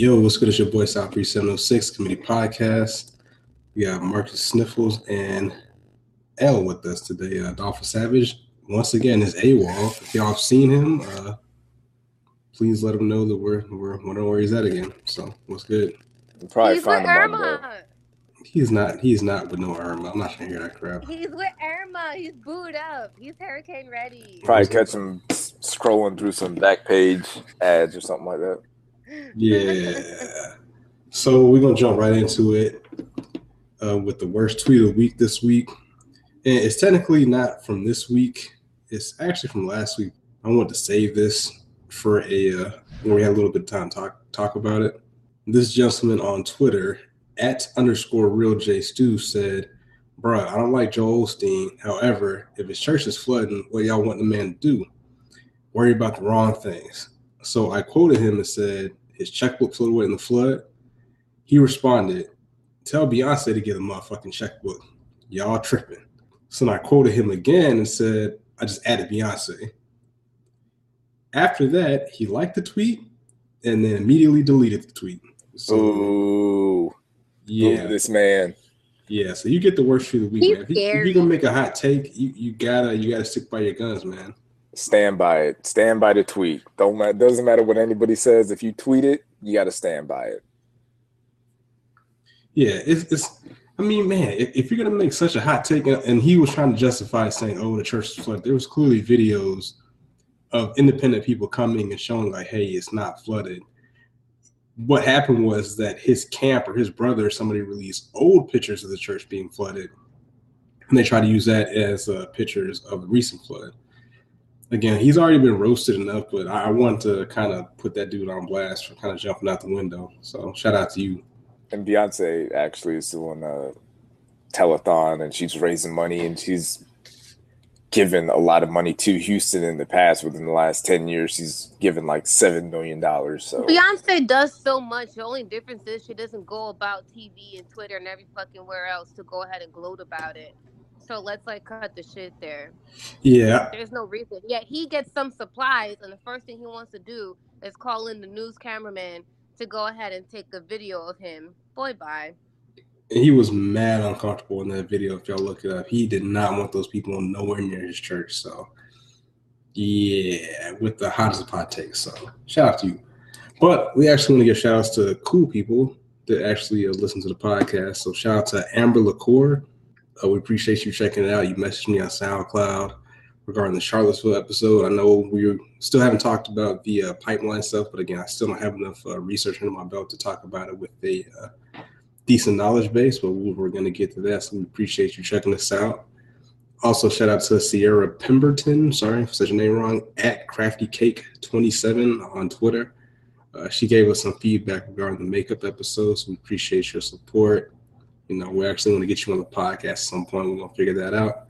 Yo, what's good? It's your boy SouthBreeze706 Committee Podcast. We got Marcus Sniffles and L with us today. Uh, Adolphus Savage, once again, is AWOL. If y'all have seen him, uh, please let him know that we're, we're wondering where he's at again. So, what's good? You'll probably He's find with him Irma. He's not, he's not with no Irma. I'm not trying to hear that crap. He's with Irma. He's booed up. He's hurricane ready. probably catch him scrolling through some back page ads or something like that. Yeah. So we're gonna jump right into it uh, with the worst tweet of the week this week, and it's technically not from this week. It's actually from last week. I want to save this for a uh, when we have a little bit of time to talk talk about it. This gentleman on Twitter at underscore real J Stu said, "Bruh, I don't like Joel Osteen. However, if his church is flooding, what y'all want the man to do? Worry about the wrong things." So I quoted him and said, his checkbook floated away in the flood. He responded, Tell Beyonce to get a motherfucking checkbook. Y'all tripping. So then I quoted him again and said, I just added Beyonce. After that, he liked the tweet and then immediately deleted the tweet. So Ooh, yeah, this man. yeah. So you get the worst tweet of the week, He's man. If, you, if scary. you're gonna make a hot take, you, you gotta you gotta stick by your guns, man. Stand by it. Stand by the tweet. Don't. Doesn't matter what anybody says. If you tweet it, you got to stand by it. Yeah, it's, it's I mean, man, if, if you're gonna make such a hot take, and, he was trying to justify saying, "Oh, the church is flooded," there was clearly videos of independent people coming and showing, like, "Hey, it's not flooded." What happened was that his camp or his brother, somebody released old pictures of the church being flooded, and they try to use that as uh, pictures of the recent flood. Again, he's already been roasted enough, but I, I want to kind of put that dude on blast for kind of jumping out the window. So, shout out to you. And Beyonce actually is doing a uh, telethon, and she's raising money, and she's given a lot of money to Houston in the past. Within the last ten years, she's given like seven million dollars. So Beyonce does so much. The only difference is she doesn't go about TV and Twitter and every fucking where else to go ahead and gloat about it. So let's like cut the shit there. Yeah, There's no reason. Yet he gets some supplies, and the first thing he wants to do is call in the news cameraman to go ahead and take a video of him. Boy, bye. And he was mad uncomfortable in that video. If y'all look it up, he did not want those people nowhere near his church. So, yeah, with the hottest of hot takes. So, shout out to you. But we actually want to give shout outs to cool people that actually uh, listen to the podcast. So, shout out to Amber LaCour. Uh, we appreciate you checking it out. You messaged me on SoundCloud regarding the Charlottesville episode. I know we still haven't talked about the uh, pipeline stuff, but again, I still don't have enough uh, research under my belt to talk about it with a uh, decent knowledge base, but we- we're going to get to that. So we appreciate you checking us out. Also, shout out to Sierra Pemberton. Sorry if I said your name wrong. At Crafty Cake 27 on Twitter. Uh, she gave us some feedback regarding the makeup episode, so we appreciate your support. You know, we're actually going to get you on the podcast at some point. We're going to figure that out.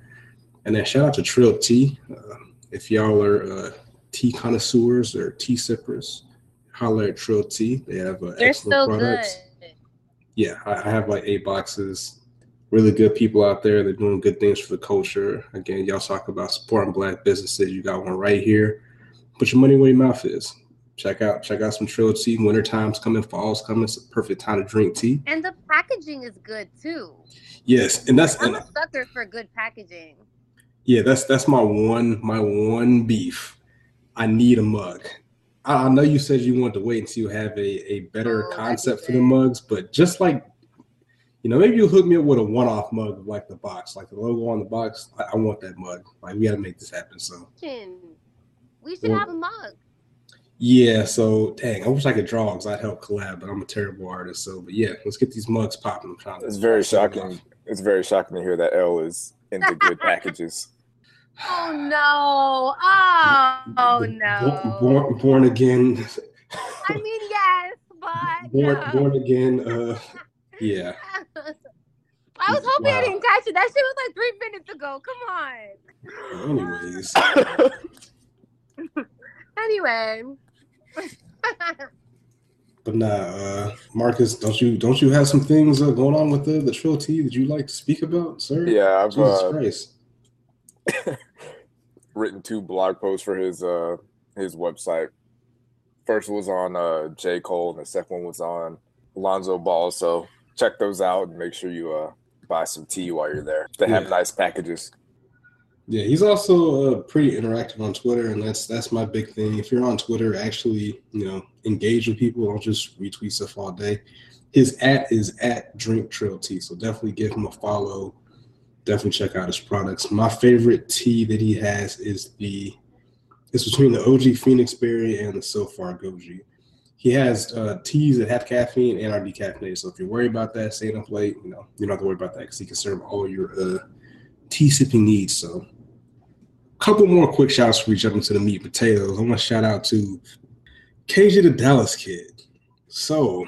And then shout out to Trill Tea. Uh, if y'all are uh, tea connoisseurs or tea sippers, holler at Trill Tea. They have uh, They're excellent so products good. yeah, I, I have like eight boxes. Really good people out there. They're doing good things for the culture. Again, y'all talk about supporting black businesses. You got one right here. Put your money where your mouth is. Check out check out some Trill tea. Winter time's coming, fall's coming. It's a perfect time to drink tea. And the packaging is good too. Yes, and that's I'm and a sucker for good packaging. yeah, that's that's my one my one beef. I need a mug. I, I know you said you wanted to wait until you have a, a better Oh, concept for the mugs, but just like you know, maybe you'll hook me up with a one-off mug like the box, like the logo on the box. I, I want that mug. Like we got to make this happen. So We should Well- have a mug. Yeah, so dang, I wish I could draw because I'd help collab, but I'm a terrible artist. So, but yeah, let's get these mugs popping. I'm trying to. it's very shocking. It's very shocking to hear that L is into good packages. Oh no! Oh, oh no! Born, born, born again. I mean, yes, but born, no. born again. Uh, yeah. I was hoping I didn't catch it. That shit was like three minutes ago. Come on. Anyways, Anyway. but nah, uh, Marcus, don't you don't you have some things uh, going on with the the Trill Tea that you'd like to speak about, sir? yeah, I've Jesus uh, Christ. written two blog posts for his uh his website First was on uh, J. Cole, and the second one was on Lonzo Ball. So check those out and make sure you uh, buy some tea while you're there. They have nice packages. Yeah, he's also uh, pretty interactive on Twitter, and that's that's my big thing. If you're on Twitter, actually, you know, engage with people. Don't just retweet stuff all day. His at is at Drink Trill Tea, so definitely give him a follow. Definitely check out his products. My favorite tea that he has is the it's between the OG Phoenix Berry and the So Far Goji. He has uh, teas that have caffeine and are decaffeinated. So if you're worried about that, staying up late, you know, you don't have to worry about that because he can serve all your uh, tea sipping needs. So couple more quick shouts before we jump into the meat and potatoes. I want to shout out to KJ the Dallas kid. So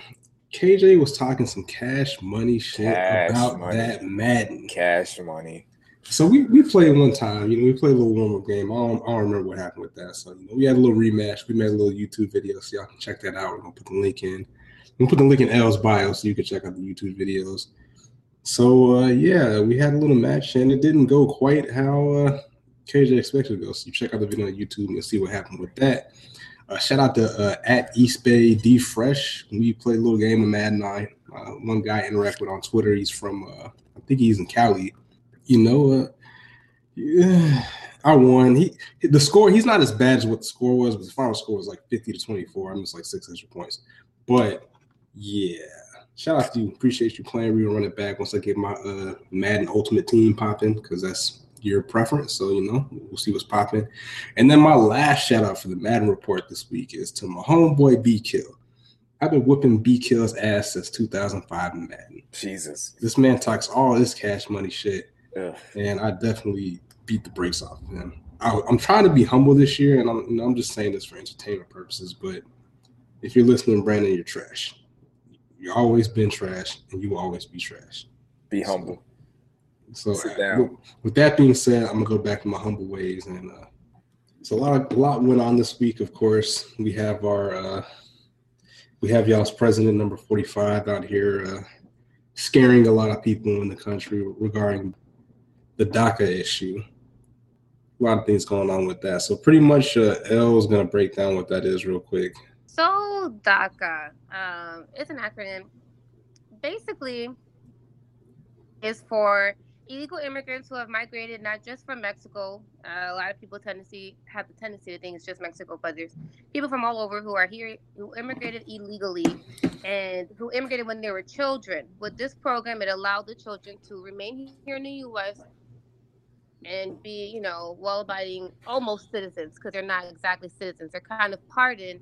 KJ was talking some cash money shit Cash about money. that Madden. Cash money. So we, we played one time, you know, we played a little warm up game. I don't, I don't remember what happened with that. So you know, we had a little rematch. We made a little YouTube video, so y'all can check that out. We're gonna put the link in. We'll put the link in L's bio so you can check out the YouTube videos. So uh, yeah, we had a little match and it didn't go quite how uh, KJ expected to go. So you check out the video on YouTube and see what happened with that. Uh, shout out to uh, at East Bay D Fresh. We played a little game of Madden. I uh, one guy I interact with on Twitter. He's from uh, I think he's in Cali. You know, yeah, I won. He the score. He's not as bad as what the score was, but the final score was like fifty to twenty four. I'm just like six extra points. But yeah, shout out to you. Appreciate you playing. We're gonna run it back once I get my uh, Madden Ultimate Team popping because that's your preference. So you know, we'll see what's popping. And then my last shout out for the Madden report this week is to my homeboy B Kill. I've been whooping B Kill's ass since 2005 in Madden. Jesus. This man talks all this cash money shit and I definitely beat the brakes off of him. I, I'm trying to be humble this year, and I'm, you know, I'm just saying this for entertainment purposes. But if you're listening, Brandon, you're trash. You've always been trash, and you will always be trash. Be humble. So, Sit uh, with, with that being said, I'm gonna go back to my humble ways, and uh, so a lot, of, a lot went on this week. Of course, we have our, uh, we have y'all's president number 45 out here, uh, scaring a lot of people in the country regarding the DACA issue. A lot of things going on with that. So pretty much, uh, L is gonna break down what that is real quick. So DACA, um, it's an acronym. Basically, is for illegal immigrants who have migrated not just from Mexico. Uh, a lot of people tend to see have the tendency to think it's just Mexico, but there's people from all over who are here who immigrated illegally and who immigrated when they were children. With this program, it allowed the children to remain here in the U.S. and be, you know, well-abiding, almost citizens because they're not exactly citizens. They're kind of pardoned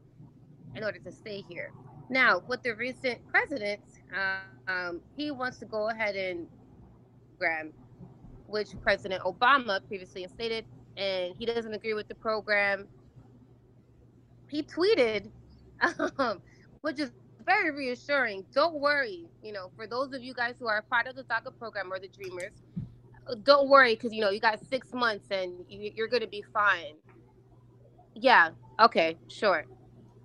in order to stay here. Now, with the recent president, um, he wants to go ahead and program, which President Obama previously stated, and he doesn't agree with the program. He tweeted, um, which is very reassuring. Don't worry, you know, for those of you guys who are part of the DACA program or the Dreamers, don't worry because you know you got six months and you're going to be fine. Yeah. Okay. Sure.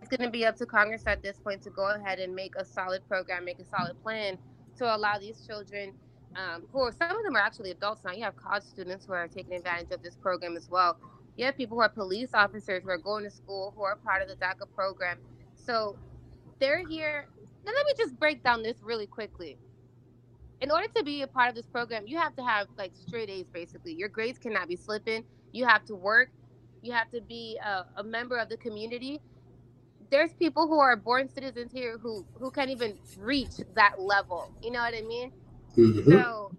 It's going to be up to Congress at this point to go ahead and make a solid program, make a solid plan to allow these children, um, who are some of them are actually adults now. You have college students who are taking advantage of this program as well. You have people who are police officers who are going to school who are part of the DACA program. So they're here. Now, let me just break down this really quickly. In order to be a part of this program, you have to have like straight A's basically. Your grades cannot be slipping. You have to work. You have to be a, a member of the community. There's people who are born citizens here who who can't even reach that level. You know what I mean? Mhm. So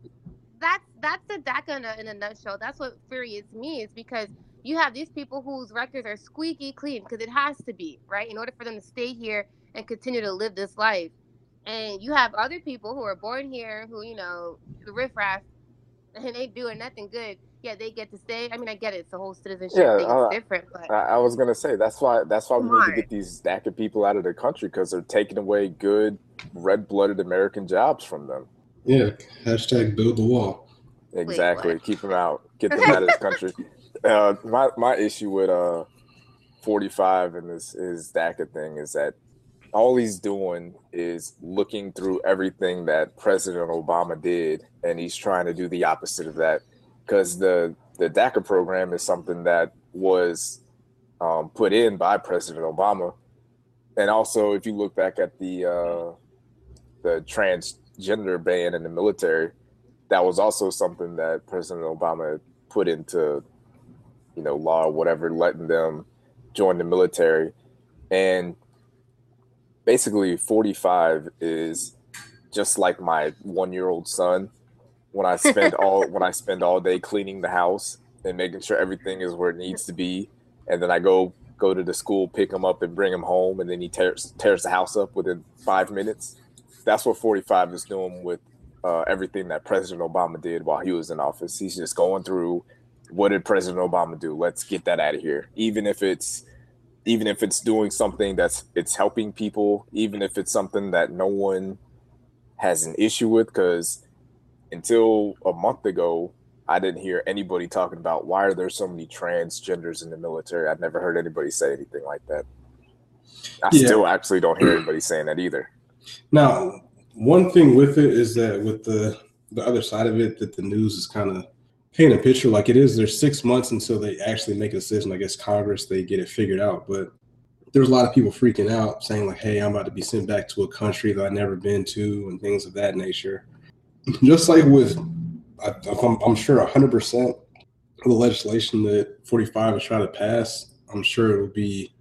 that's that's the DACA in a, in a nutshell. That's what infuriates me is because you have these people whose records are squeaky clean because it has to be right in order for them to stay here and continue to live this life. And you have other people who are born here who you know the riffraff and ain't doing nothing good. Yeah, they get to stay. I mean, I get it. It's the whole citizenship Yeah, thing. uh, It's different, but I, I was gonna say that's why that's why we need to get these DACA people out of the country because they're taking away good red-blooded American jobs from them. Yeah. Hashtag build the wall. Exactly. what? Keep them out. Get them out of this country. Uh, my my issue with uh 45 and this is DACA thing is that all he's doing is looking through everything that President Obama did, and he's trying to do the opposite of that. Because the the DACA program is something that was um, put in by President Obama, and also if you look back at the uh, the transgender ban in the military, that was also something that President Obama put into you know law or whatever, letting them join the military, and basically 45 is just like my one year old son when I spend all when I spend all day cleaning the house and making sure everything is where it needs to be, and then I go go to the school, pick him up, and bring him home, and then he tears tears the house up within five minutes. That's what 45 is doing with uh, everything that President Obama did while he was in office. He's just going through what did President Obama do? Let's get that out of here. Even if it's even if it's doing something that's it's helping people, even if it's something that no one has an issue with, because until a month ago, I didn't hear anybody talking about why are there so many transgenders in the military. I've never heard anybody say anything like that. I yeah. still actually don't hear anybody saying that either. Now, one thing with it is that with the the other side of it, that the news is kind of painting a picture like it is. There's six months until they actually make a decision. I guess Congress they get it figured out, but there's a lot of people freaking out, saying like, "Hey, I'm about to be sent back to a country that I've never been to," and things of that nature. Just like with I, am I'm sure 100% of the legislation that 45 is trying to pass, I'm sure it will be,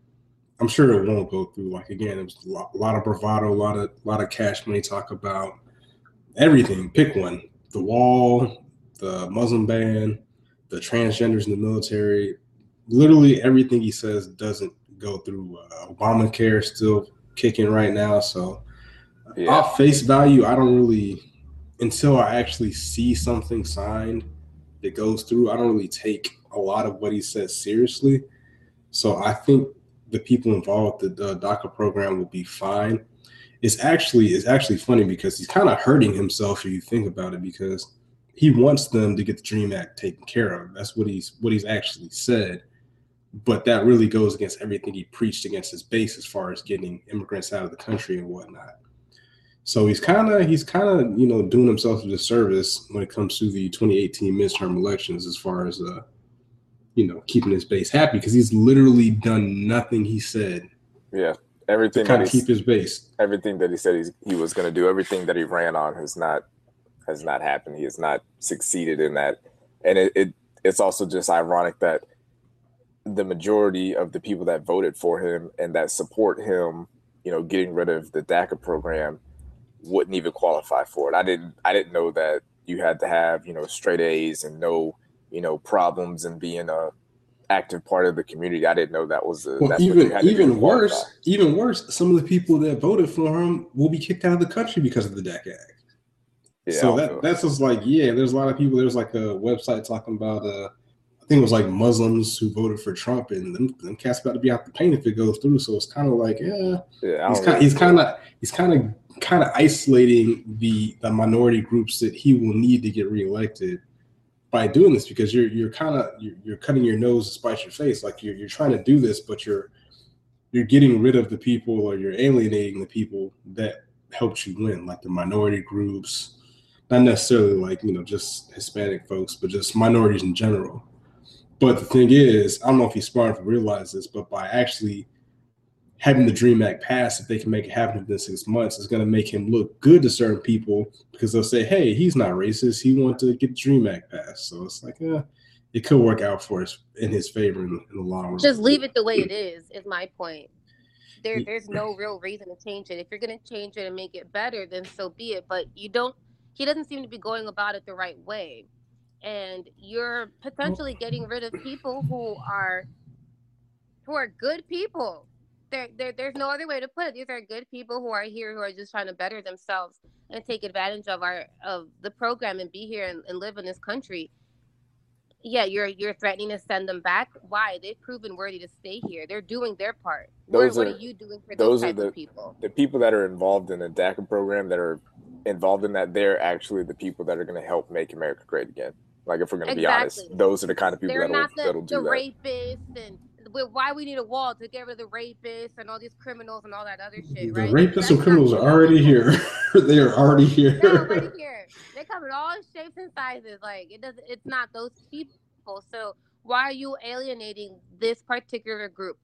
I'm sure it won't go through. Like again, it was a lot, a lot of bravado, a lot of, a lot of cash money talk about everything. Pick one: the wall, the Muslim ban, the transgenders in the military. Literally everything he says doesn't go through. Uh, Obamacare still kicking right now, so yeah. off face value, I don't really until I actually see something signed that goes through, I don't really take a lot of what he says seriously. So I think the people involved with the, the DACA program will be fine. It's actually it's actually funny because he's kind of hurting himself if you think about it because he wants them to get the Dream Act taken care of. That's what he's what he's actually said. But that really goes against everything he preached against his base as far as getting immigrants out of the country and whatnot. So he's kind of he's kind of you know doing himself a disservice when it comes to the 2018 midterm elections, as far as uh, you know keeping his base happy because he's literally done nothing he said. Yeah, everything kind of keep his base. Everything that he said he's, he was going to do, everything that he ran on has not has not happened. He has not succeeded in that, and it, it it's also just ironic that the majority of the people that voted for him and that support him, you know, getting rid of the DACA program wouldn't even qualify for it. I didn't I didn't know that you had to have, you know, straight A's and no, you know, problems and being a active part of the community. I didn't know that was a, well, even even worse. Even worse, some of the people that voted for him will be kicked out of the country because of the DACA Act. Yeah, so that that's just like yeah, there's a lot of people. There's like a website talking about uh, I think it was like Muslims who voted for Trump, and them, them cats about to be out the paint if it goes through. So it's kind of like yeah, yeah he's kind, he's kind of he's kind of kind of isolating the the minority groups that he will need to get reelected by doing this because you're you're kind of you're, you're, cutting your nose to spite your face. Like you're you're trying to do this but you're you're getting rid of the people or you're alienating the people that helped you win like the minority groups not necessarily like you know just hispanic folks but just minorities in general. But the thing is i don't know if he's smart to realize this but by actually having the Dream Act pass, if they can make it happen within six months, is going to make him look good to certain people because they'll say, "Hey, he's not racist. He wanted to get the Dream Act passed." So it's like, uh, it could work out for us in his favor in, in the long run. Just leave it the way it is. Is my point. There, there's no real reason to change it. If you're going to change it and make it better, then so be it. But you don't. He doesn't seem to be going about it the right way, and you're potentially getting rid of people who are who are good people there, there, there's no other way to put it. These are good people who are here who are just trying to better themselves and take advantage of our of the program and be here and, and live in this country. Yeah, you're you're threatening to send them back. Why? They've proven worthy to stay here. They're doing their part. Those what, are, what are you doing for those, those the, people? The people that are involved in the DACA program that are involved in that, they're actually the people that are going to help make America great again. Like if we're going to exactly. be honest, those are the kind of people they're that'll, the, that'll do the that. rapists and why we need a wall to get rid of the rapists and all these criminals and all that other shit, right? The rapists and criminals are already here. they are already here. They're already here. They come in all shapes and sizes. Like it doesn't. It's not those people. So why are you alienating this particular group?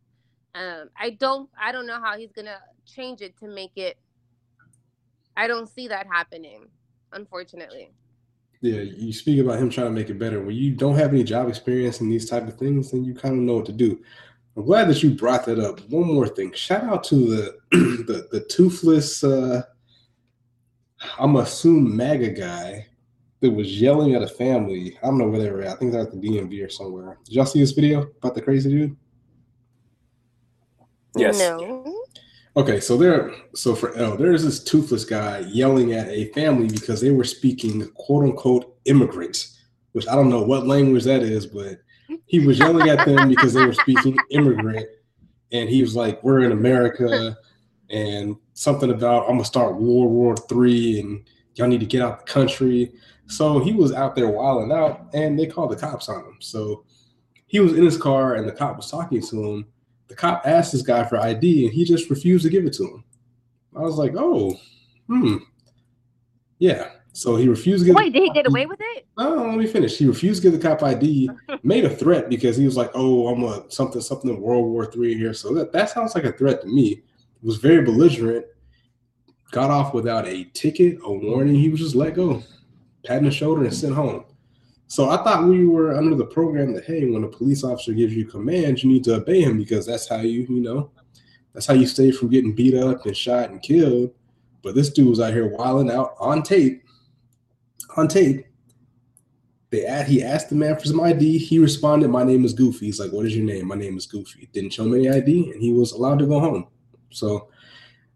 Um, I don't I don't know how he's gonna change it to make it. I don't see that happening, unfortunately. Yeah, you speak about him trying to make it better. When you don't have any job experience in these type of things, then you kind of know what to do. I'm glad that you brought that up. One more thing. Shout out to the the, the toothless uh I'm assume MAGA guy that was yelling at a family. I don't know where they were at. I think they're at the DMV or somewhere. Did y'all see this video about the crazy dude? Yes. No. Okay, so there, so for L, there's this toothless guy yelling at a family because they were speaking quote unquote immigrants, which I don't know what language that is, but he was yelling at them because they were speaking immigrant, and he was like, "We're in America," and something about I'm gonna start World War Three, and y'all need to get out the country. So he was out there wilding out, and they called the cops on him. So he was in his car, and the cop was talking to him the cop asked this guy for ID and he just refused to give it to him. I was like, oh, hmm. Yeah. So he refused to give Wait, did he get away with it? Oh, let me finish. He refused to give the cop ID, made a threat because he was like, oh, I'm a something, something in World War Three here. So that, that sounds like a threat to me. Was very belligerent, got off without a ticket, a warning. He was just let go, patting the shoulder and sent home. So I thought we were under the program that hey, when a police officer gives you commands, you need to obey him because that's how you, you know, that's how you stay from getting beat up and shot and killed. But this dude was out here wilding out on tape. On tape. They asked, he asked the man for some ID. He responded, My name is Goofy. He's like, What is your name? My name is Goofy. Didn't show me any ID, and he was allowed to go home. So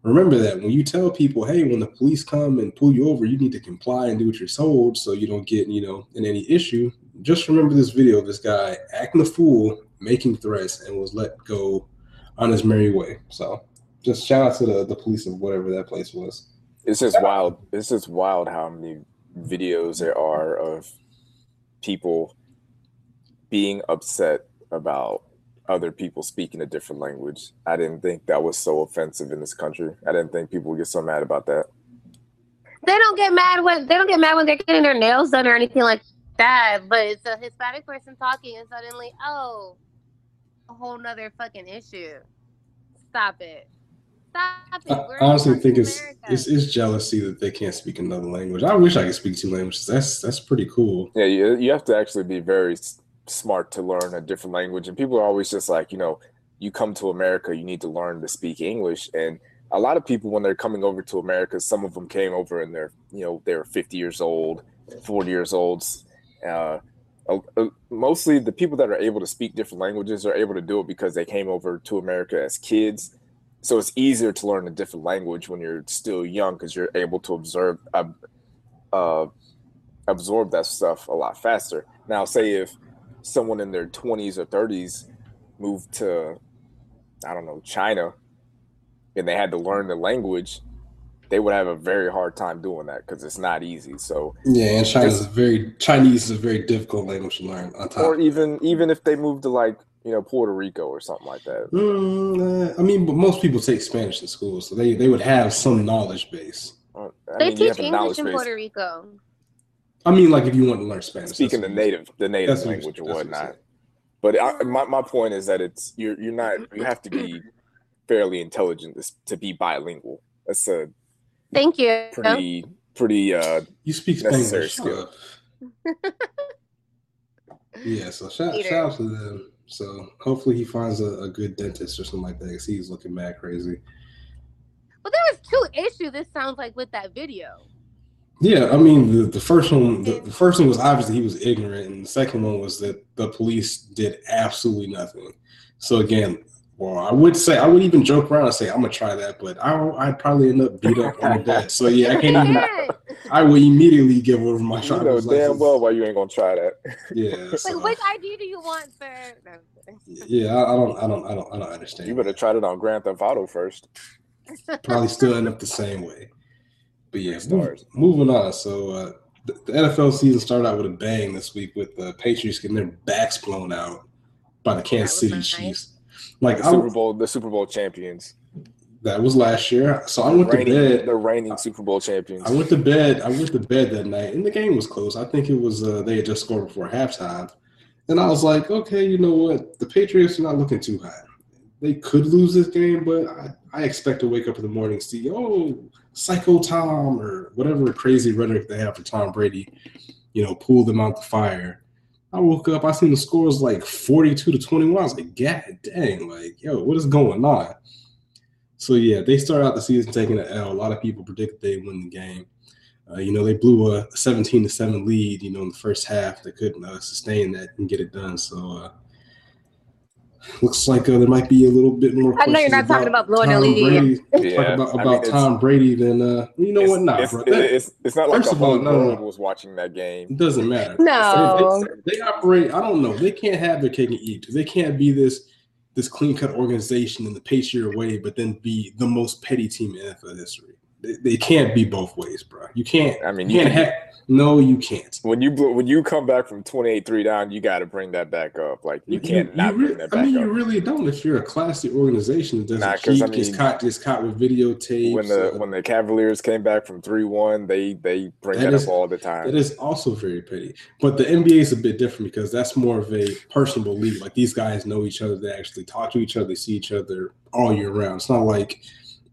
remember that when you tell people, hey, when the police come and pull you over, you need to comply and do what you're told so you don't get, you know, in any issue. Just remember this video of this guy acting a fool, making threats, and was let go on his merry way. So just shout out to the, the police of whatever that place was. It's just wild. It's just wild how many videos there are of people being upset about other people speaking a different language. I didn't think that was so offensive in this country. I didn't think people would get so mad about that. They don't get mad when they don't get mad when they're getting their nails done or anything like that. But it's a Hispanic person talking and suddenly, oh, a whole nother fucking issue. Stop it. Stop it. I honestly think it's, it's, it's jealousy that they can't speak another language. I wish I could speak two languages. That's that's pretty cool. Yeah, you, you have to actually be very smart to learn a different language. And people are always just like, you know, you come to America, you need to learn to speak English. And a lot of people, when they're coming over to America, some of them came over and they're, you know, they're 50 years old, 40 years old. Uh, mostly the people that are able to speak different languages are able to do it because they came over to America as kids. So it's easier to learn a different language when you're still young because you're able to observe, uh, uh, absorb that stuff a lot faster. Now, say if someone in their 20s or 30s moved to I don't know China and they had to learn the language, they would have a very hard time doing that because it's not easy. So yeah, and China is very Chinese is a very difficult language to learn. On top, or even even if they moved to like you know Puerto Rico or something like that. Mm, uh, I mean, but most people take Spanish in school, so they they would have some knowledge base. I they mean, teach English in Puerto Rico. I mean, like if you want to learn Spanish, speaking the native, the native language or whatnot. But I, my my point is that it's you're you're not you have to be fairly intelligent to be bilingual. That's a thank you pretty pretty uh you speak necessary skill. yeah, so shout, shout out to them. So hopefully he finds a, a good dentist or something like that because he's looking mad crazy. Well, there was two issues. This sounds like with that video. Yeah, I mean the, the first one the, the, first one was obviously he was ignorant, and the second one was that the police did absolutely nothing. So again, well, I would say I would even joke around and say I'm gonna try that, but I would probably end up beat up on the bed. So yeah, I can't even. I would immediately give over my shot. You know damn well why you ain't gonna try that. Yeah. So. which ID do you want, sir? Yeah, I, I, don't, I don't, I don't, I don't understand. You better try it on Grand Theft Auto first. Probably still end up the same way. But yeah, move, moving on. So uh, the, the, NFL season started out with a bang this week with the Patriots getting their backs blown out by the Kansas City nice. Chiefs. Like the Super Bowl, the Super Bowl champions. That was last year. So I went reigning, to bed. The reigning Super Bowl champions. I went to bed. I went to bed that night, and the game was close. I think it was uh, they had just scored before halftime, and I was like, okay, you know what? The Patriots are not looking too hot. They could lose this game, but I, I expect to wake up in the morning see oh Psycho Tom or whatever crazy rhetoric they have for Tom Brady, you know, pull them out the fire. I woke up, I seen the scores like 42 to 21. I was like, God dang, like, yo, what is going on? So yeah, they start out the season taking an L. A lot of people predicted they win the game. Uh, you know, they blew a 17 to 7 lead, you know, in the first half. They couldn't uh, sustain that and get it done. So uh, looks like uh, there might be a little bit more. I know you're not talking about blowing a lead. Brady, yeah. about, about I mean, Tom Brady than uh, you know what? Not, it's, bro. That, it's, it's not like the whole all, no, world was watching that game. It doesn't matter. No, they, they, operate. I don't know. They can't have their cake and eat because they can't be this this clean cut organization in the Patriot way, but then be the most petty team in NFL history. They, can't be both ways, bro. You can't. I mean, you, you can't can, have no, you can't. When you when you come back from 28-3 down, you got to bring that back up. Like you can't you, not you really, bring that back I mean, up. you really don't. If you're a classy organization that doesn't nah, keep I mean, gets caught gets caught with videotape. When the uh, when the Cavaliers came back from 3-1, they they bring that, that is, up all the time. It is also very petty. But the NBA is a bit different because that's more of a personable league. Like these guys know each other. They actually talk to each other. They see each other all year round. It's not like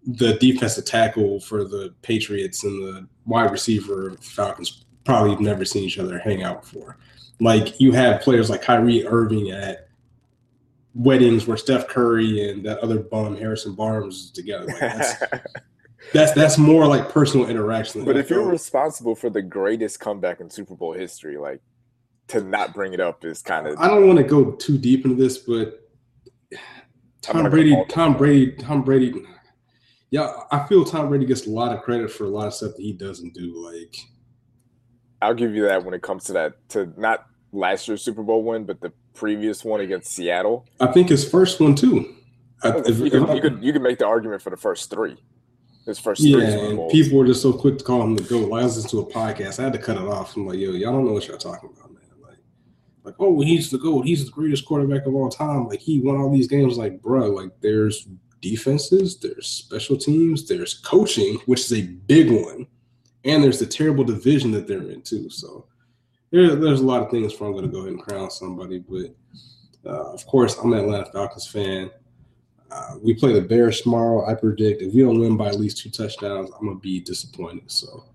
the defensive tackle for the Patriots and the wide receiver of the Falcons probably have never seen each other hang out before. Like you have players like Kyrie Irving at weddings where Steph Curry and that other bum Harrison Barnes is together. Like that's, that's, that's more like personal interaction. But if you're responsible for the greatest comeback in Super Bowl history, like to not bring it up is kind of. I don't want to go too deep into this, but Tom Brady, Tom Brady, Tom Brady. Yeah, I feel Tom Brady gets a lot of credit for a lot of stuff that he doesn't do. Like I'll give you that when it comes to that to not last year's Super Bowl win, but the previous one against Seattle. I think his first one too. I, if, you, could, you, could, you could make the argument for the first three. His first yeah, and people were just so quick to call him the goat. I listened to a podcast. I had to cut it off. I'm like, yo, y'all don't know what y'all talking about, man. Like, like, oh, he's the goat. He's the greatest quarterback of all time. Like, he won all these games. Like, bro, like, there's defenses, there's special teams, there's coaching, which is a big one and there's the terrible division that they're in too. So there, there's a lot of things for I'm going to go ahead and crown somebody, but uh, of course I'm an Atlanta Falcons fan. Uh, we play the Bears tomorrow. I predict if we don't win by at least two touchdowns, I'm gonna be disappointed. So,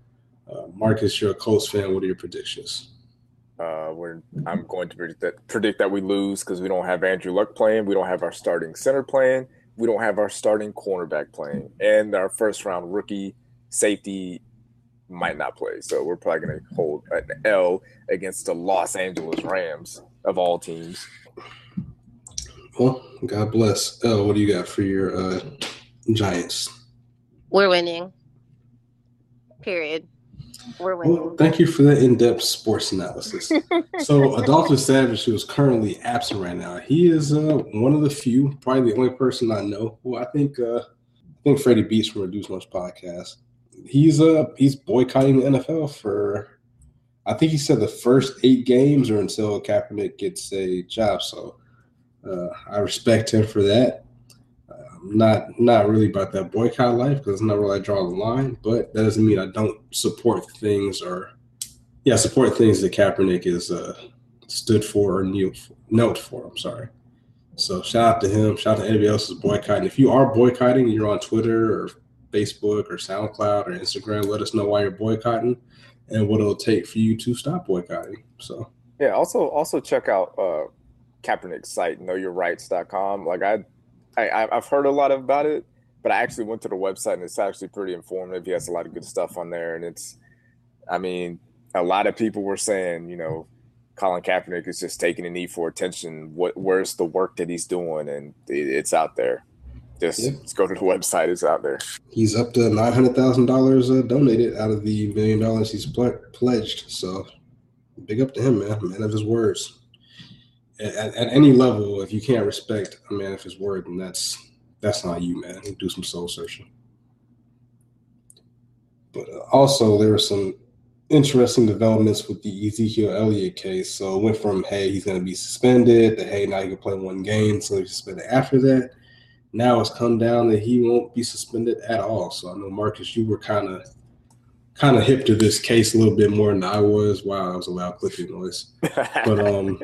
uh, Marcus, you're a Colts fan. What are your predictions? Uh, we're I'm going to predict that, predict that we lose because we don't have Andrew Luck playing. We don't have our starting center playing. We don't have our starting cornerback playing, and our first round rookie safety might not play. So we're probably going to hold an L against the Los Angeles Rams of all teams. Well, God bless. L, what do you got for your uh, Giants? We're winning. Period. We're winning. Well, thank you for that in-depth sports analysis. so, Adolphus Savage, who is currently absent right now, he is uh, one of the few, probably the only person I know who I think uh, I think Freddie Beats from Reduce Much podcast he's uh he's boycotting the NFL for I think he said the first eight games or until Kaepernick gets a job. So uh, I respect him for that. Not not really about that boycott life because it's not really I draw the line, but that doesn't mean I don't support things or yeah support things that Kaepernick is uh, stood for or knelt for. I'm sorry. So shout out to him. Shout out to anybody else who's boycotting. If you are boycotting, you're on Twitter or Facebook or SoundCloud or Instagram. Let us know why you're boycotting and what it'll take for you to stop boycotting. So yeah, also also check out uh Kaepernick's site, knowyourrights.com. Like I, I I've heard a lot about it, but I actually went to the website and it's actually pretty informative. He has a lot of good stuff on there, and it's, I mean, a lot of people were saying, you know, Colin Kaepernick is just taking a knee for attention. What where's the work that he's doing, and it, it's out there. Just, yeah. just go to the website; it's out there. He's up to nine hundred thousand uh, dollars donated out of the million dollars he's ple- pledged. So, big up to him, man. Man of his words. At, at, any level, if you can't respect a man of his word, then that's that's not you, man. Do some soul searching. But uh, also, there were some interesting developments with the Ezekiel Elliott case. So it went from hey, he's going to be suspended to hey, now you can play one game, so he's suspended after that now it's come down that he won't be suspended at all. So I know Marcus, you were kind of kind of hip to this case a little bit more than I was. Wow, I was a loud clicking noise. But um,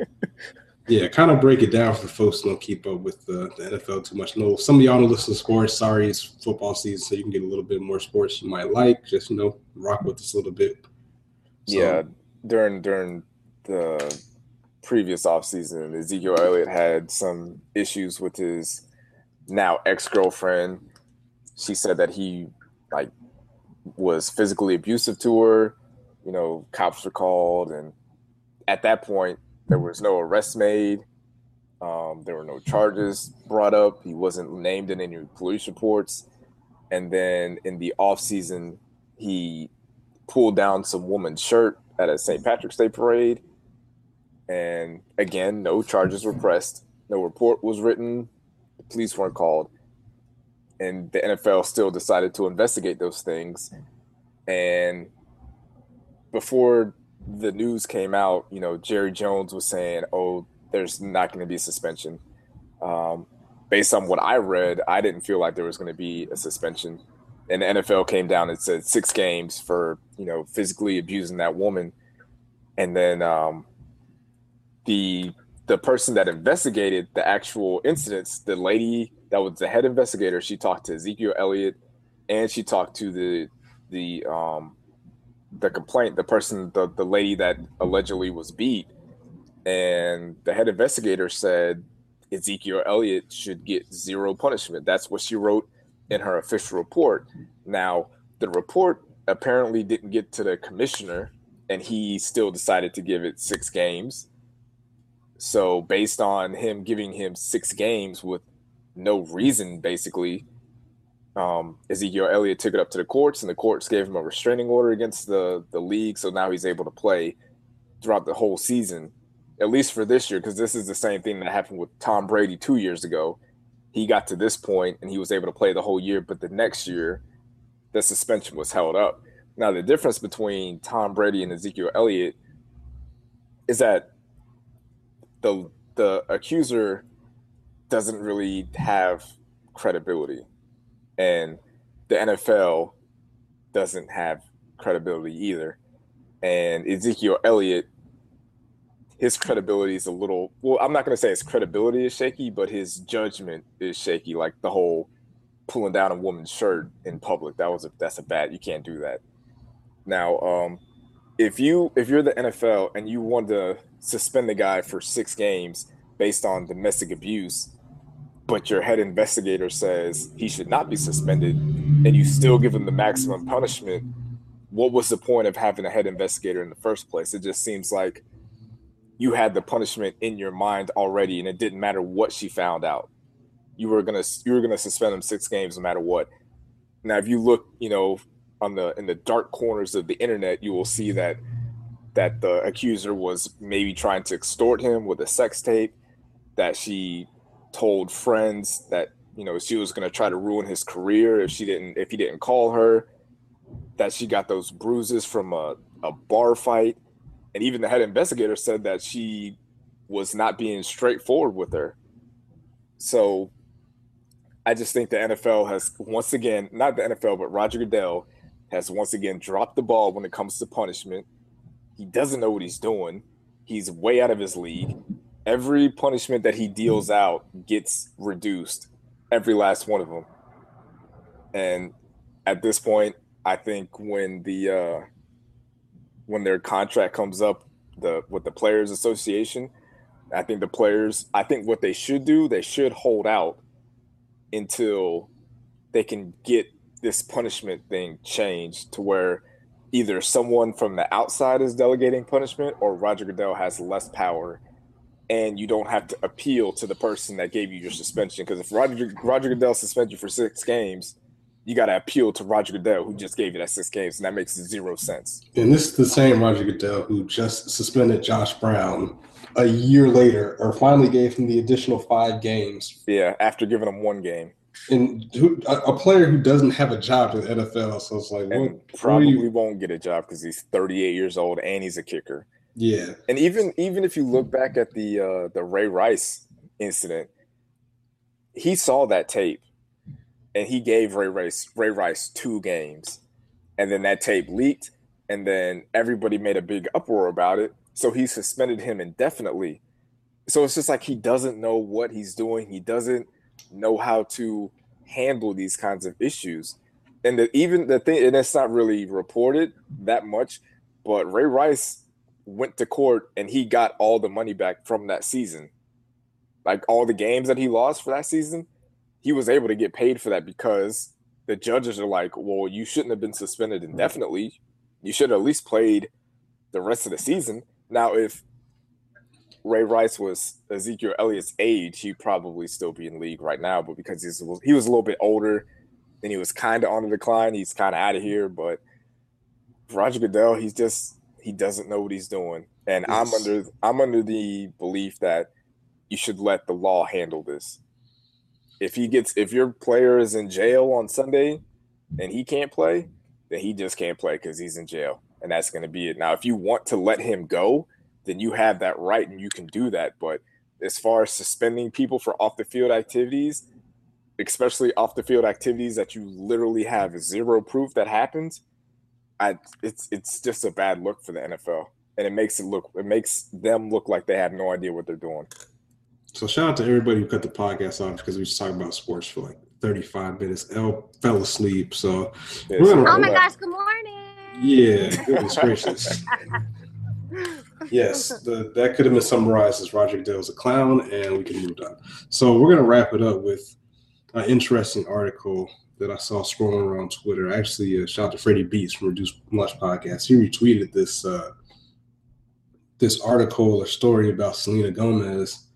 Yeah, kind of break it down for folks who don't keep up with the, the NFL too much. No, some of y'all don't listen to sports. Sorry, it's football season, so you can get a little bit more sports you might like. Just you know, rock with us a little bit. So, yeah, during during the previous offseason, Ezekiel Elliott had some issues with his now ex girlfriend. She said that he like was physically abusive to her. You know, cops were called, and at that point, there was no arrest made. Um, there were no charges brought up. He wasn't named in any police reports. And then in the off season, he pulled down some woman's shirt at a St. Patrick's Day parade. And again, no charges were pressed. No report was written. The police weren't called. And the NFL still decided to investigate those things. And before the news came out, you know, Jerry Jones was saying, "Oh, there's not going to be a suspension." Um, based on what I read, I didn't feel like there was going to be a suspension, and the NFL came down and said six games for you know physically abusing that woman, and then um, the the person that investigated the actual incidents, the lady that was the head investigator, she talked to Ezekiel Elliott, and she talked to the the um, the complaint, the person, the, the lady that allegedly was beat, and the head investigator said Ezekiel Elliott should get zero punishment. That's what she wrote in her official report. Now, the report apparently didn't get to the commissioner, and he still decided to give it six games. So, based on him giving him six games with no reason, basically, um, Ezekiel Elliott took it up to the courts, and the courts gave him a restraining order against the the league. So now he's able to play throughout the whole season, at least for this year, because this is the same thing that happened with Tom Brady two years ago. He got to this point and he was able to play the whole year, but the next year, the suspension was held up. Now the difference between Tom Brady and Ezekiel Elliott is that the the accuser doesn't really have credibility and the NFL doesn't have credibility either. And Ezekiel Elliott, his credibility is a little well, I'm not to say his credibility is shaky, but his judgment is shaky. Like the whole pulling down a woman's shirt in public, that was a that's a bad. You can't do that. Now, um, if you if you're the NFL and you want to suspend the guy for six games based on domestic abuse, but your head investigator says he should not be suspended and you still give him the maximum punishment, what was the point of having a head investigator in the first place? It just seems like you had the punishment in your mind already and it didn't matter what she found out. You were gonna you were gonna suspend him six games no matter what. Now if you look, you know, on the in the dark corners of the internet, you will see that that the accuser was maybe trying to extort him with a sex tape, that she told friends that you know she was going to try to ruin his career if she didn't if he didn't call her that she got those bruises from a, a bar fight. And even the head investigator said that she was not being straightforward with her. So i just think the nfl has once again not the nfl but roger goodell has once again dropped the ball when it comes to punishment. He doesn't know what he's doing. He's way out of his league every punishment that he deals out gets reduced, every last one of them. And at this point, I think when the uh, when their contract comes up, the with the players association, I think the players, I think what they should do, they should hold out until they can get this punishment thing changed to where either someone from the outside is delegating punishment or Roger Goodell has less power and you don't have to appeal to the person that gave you your suspension. Because if Roger Roger Goodell suspends you for six games, you got to appeal to Roger Goodell, who just gave you that six games, and that makes zero sense. And this is the same Roger Goodell who just suspended Josh Brown a year later, or finally gave him the additional five games. Yeah, after giving him one game. And who, a, player who doesn't have a job in the NFL, so it's like, what, probably you... won't get a job because he's 38 years old and he's a kicker. Yeah. And even even if you look back at the uh the Ray Rice incident, he saw that tape and he gave Ray Rice Ray Rice two games. And then that tape leaked and then everybody made a big uproar about it. So he suspended him indefinitely. so it's just like he doesn't know what he's doing. He doesn't know how to handle these kinds of issues. And the, even the thing, and it's not really reported that much, but Ray Rice went to court and he got all the money back from that season. Like all the games that he lost for that season, he was able to get paid for that because the judges are like, well, you shouldn't have been suspended indefinitely. You should have at least played the rest of the season. Now, if Ray Rice was Ezekiel Elliott's age, he'd probably still be in league right now. But because he's he was a little bit older and he was kind of on the decline, he's kind of out of here. But Roger Goodell, he's just he doesn't know what he's doing, and yes. I'm under I'm under the belief that you should let the law handle this. If he gets if your player is in jail on Sunday and he can't play, then he just can't play because he's in jail, and that's going to be it. Now, if you want to let him go then you have that right and you can do that. But as far as suspending people for off the field activities, especially off the field activities that you literally have zero proof that happens, I it's it's just a bad look for the NFL. And it makes it look it makes them look like they have no idea what they're doing. So shout out to everybody who cut the podcast off because we just talking about sports for like 35 minutes. L fell asleep. So oh my gosh, good morning. Yeah, goodness gracious. yes, the, that could have been summarized as Roger Goodell's a clown, and we can move on. So we're gonna wrap it up with an interesting article that I saw scrolling around Twitter. Actually, uh, shout out to Freddie Beats from Reduced Lunch Podcast. He retweeted this uh, this article or story about Selena Gomez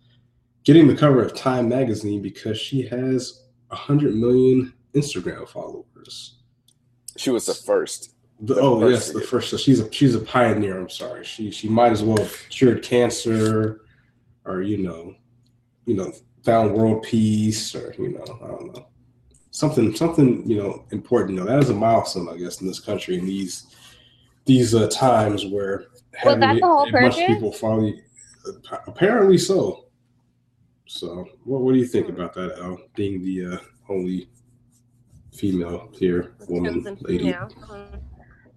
getting the cover of Time magazine because she has hundred million Instagram followers. She was the first. The, oh yes, the first. So she's a she's a pioneer. I'm sorry. She she might as well have cured cancer, or you know, you know, found world peace, or you know, I don't know, something something you know important. You know, that is a milestone, I guess, in this country in these these uh, times where having well, a, a bunch of people follow. Apparently so. So, what what do you think about that, Al? Being the uh, only female here, woman, lady. Mm-hmm.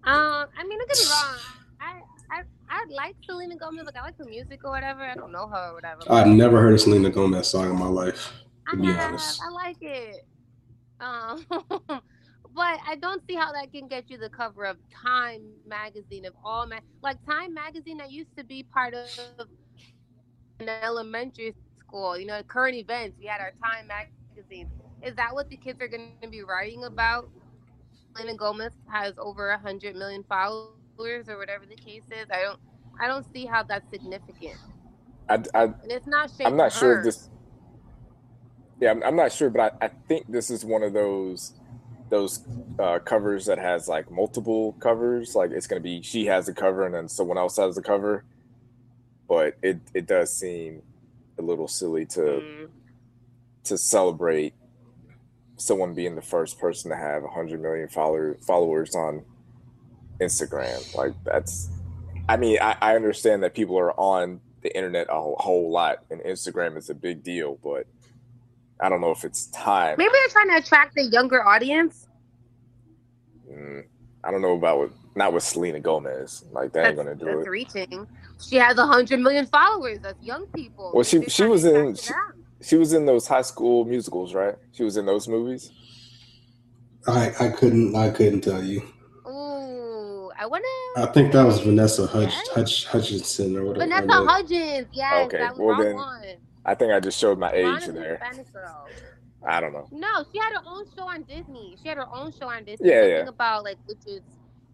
Um, I mean, don't get me wrong. I, I, I like Selena Gomez. Like, I like her music or whatever. I don't know her or whatever. I've never heard a Selena Gomez song in my life. To I be have, honest, I like it. Um, but I don't see how that can get you the cover of Time magazine of all ma- like Time magazine that used to be part of an elementary school. You know, current events. We had our Time magazine. Is that what the kids are going to be writing about? Selena Gomez has over a hundred million followers or whatever the case is. I don't I don't see how that's significant. I, I and it's not I'm not sure if this yeah, I'm, I'm, not sure, but I, I think this is one of those those uh, covers that has like multiple covers. Like it's gonna be she has the cover and then someone else has the cover. But it it does seem a little silly to mm. to celebrate someone being the first person to have 100 million follower, followers on Instagram. Like that's, I mean, I, I understand that people are on the internet a whole, whole, lot, and Instagram is a big deal, but I don't know if it's time. Maybe they're trying to attract the younger audience. Mm, I don't know about what, not with Selena Gomez. Like that that's, ain't gonna do that's it. Reaching. She has a hundred million followers. That's young people. Well, she she was in. She, she was in those high school musicals, right? She was in those movies. I I couldn't I couldn't tell you. Ooh, I wanna. I think that was Vanessa Hudge, Hudge Hutchinson or whatever. Vanessa Hudgens, yes. Okay, well then, one. I think I just showed my age there. I don't know. No, she had her own show on Disney. She had her own show on Disney. Yeah, yeah. about like witches,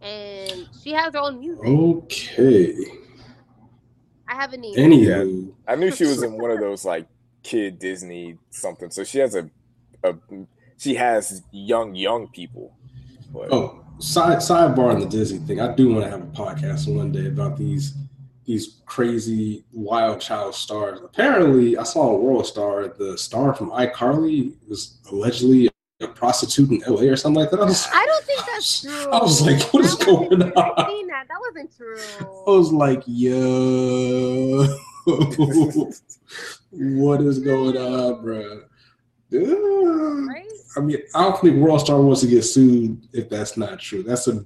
and she has her own music. Okay. I have a name. Anywho, I knew she was in one of those like kid Disney something. So she has a, a she has young young people. But. Oh, side sidebar on the Disney thing. I do want to have a podcast one day about these these crazy wild child stars. Apparently, I saw a world star. The star from iCarly was allegedly a prostitute in LA or something like that. I, was, I don't think that's true. I was like, what is going on? That. that wasn't true. I was like, yo. what is going on, bro? Right? I mean, I don't think World Star wants to get sued if that's not true. That's a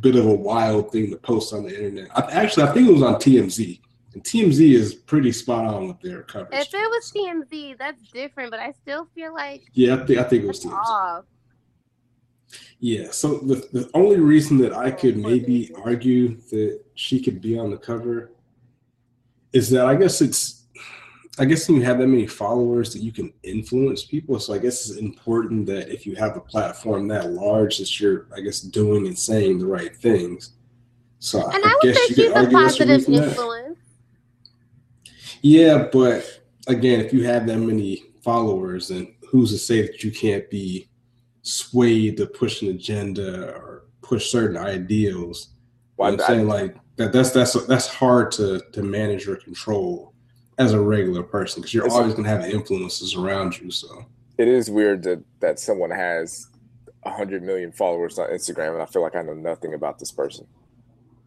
bit of a wild thing to post on the internet. I, actually, I think it was on TMZ. And TMZ is pretty spot on with their coverage. If it was TMZ, that's different. But I still feel like yeah, I think I think it was TMZ. off. Yeah, so the, the only reason that I could maybe argue that she could be on the cover is that I guess it's I guess when you have that many followers that you can influence people. So I guess it's important that if you have a platform that large that you're I guess doing and saying the right things. So And I would guess say you she's could a argue that's the positive reason that- influence. Yeah, but again, if you have that many followers, then who's to say that you can't be swayed to push an agenda or push certain ideals? Well, I'm I- saying like that. That's that's that's hard to to manage or control as a regular person because you're It's- always gonna have influences around you. So it is weird that that someone has a hundred million followers on Instagram, and I feel like I know nothing about this person.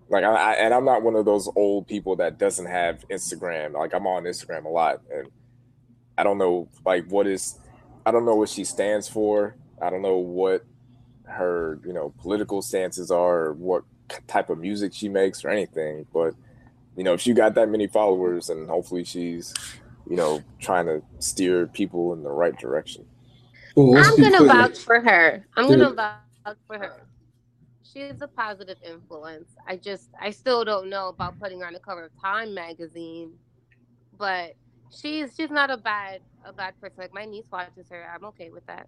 Like, I, I and I'm not one of those old people that doesn't have Instagram. Like, I'm on Instagram a lot, and I don't know like what is, I don't know what she stands for. I don't know what her you know political stances are, or what type of music she makes, or anything. But you know, if she got that many followers, and hopefully she's you know trying to steer people in the right direction. well, I'm gonna clear. vouch for her. I'm Yeah. gonna vouch for her. She's a positive influence. I just, I still don't know about putting her on the cover of Time magazine, but she's she's not a bad a bad person. Like my niece watches her. I'm okay with that.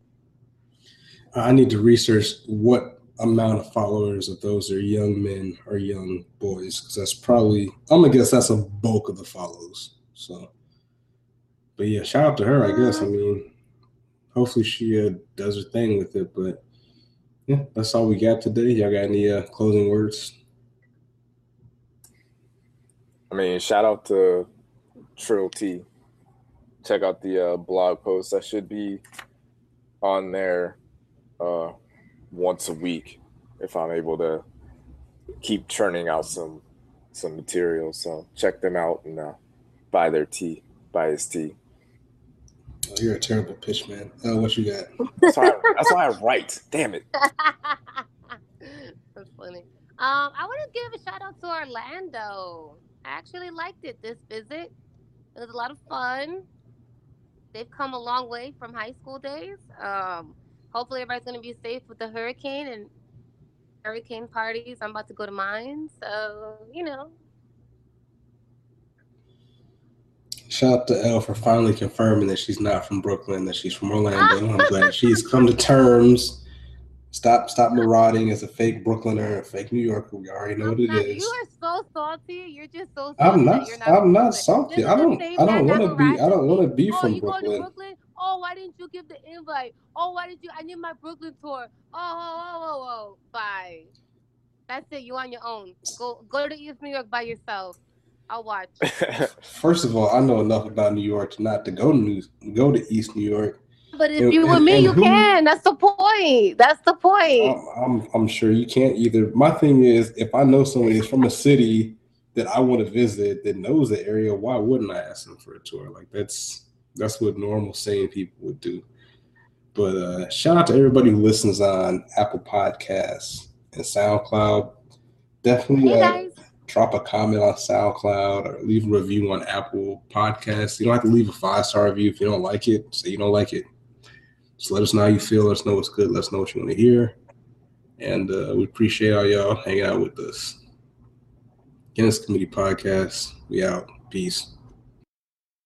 I need to research what amount of followers of those are young men or young boys because that's probably I'm gonna guess that's a bulk of the follows. So, but yeah, shout out to her. I guess I mean, hopefully she uh, does her thing with it. But yeah, that's all we got today. Y'all got any uh, closing words? I mean, shout out to Trill Tea. Check out the uh, blog post. I should be on there uh, once a week if I'm able to keep churning out some some material. So check them out and uh, buy their tea, buy his tea. Oh, you're a terrible pitch man. Uh, what you got? That's why. I, that's why I write. Damn it. That's funny. Um, I want to give a shout out to Orlando. I actually liked it this visit. It was a lot of fun. They've come a long way from high school days. Um, hopefully everybody's gonna be safe with the hurricane and hurricane parties. I'm about to go to mine, so you know. Shout out to Elle for finally confirming that she's not from Brooklyn, that she's from Orlando. I'm glad she's come to terms. Stop, stop marauding as a fake Brooklyner, a fake New Yorker. We already know what it is. You are so salty. You're just so salty. I'm not. Not I'm not salty. I don't. I don't want to be. I don't want to be oh, from you going to Brooklyn. Brooklyn? Oh, why didn't you give the invite? Oh, why did you? I need my Brooklyn tour. Oh, oh, oh, oh, oh. Bye. That's it. You on your own. Go, go to East New York by yourself. I'll watch. First of all, I know enough about New York to not to go to New, go to East New York. But if And- you with and- me, you who- can. That's the point. That's the point. I'm, I'm, I'm sure you can't either. My thing is, if I know somebody is from a city that I want to visit that knows the area, why wouldn't I ask them for a tour? Like that's that's what normal sane people would do. But uh, shout out to everybody who listens on Apple Podcasts and SoundCloud. Definitely hey uh, drop a comment on SoundCloud or leave a review on Apple Podcasts. You don't have to leave a five star review if you don't like it. Say you don't like it. Just let us know how you feel. Let us know what's good. Let us know what you want to hear. And uh, we appreciate all y'all hanging out with us. Guinness Committee Podcast. We out. Peace.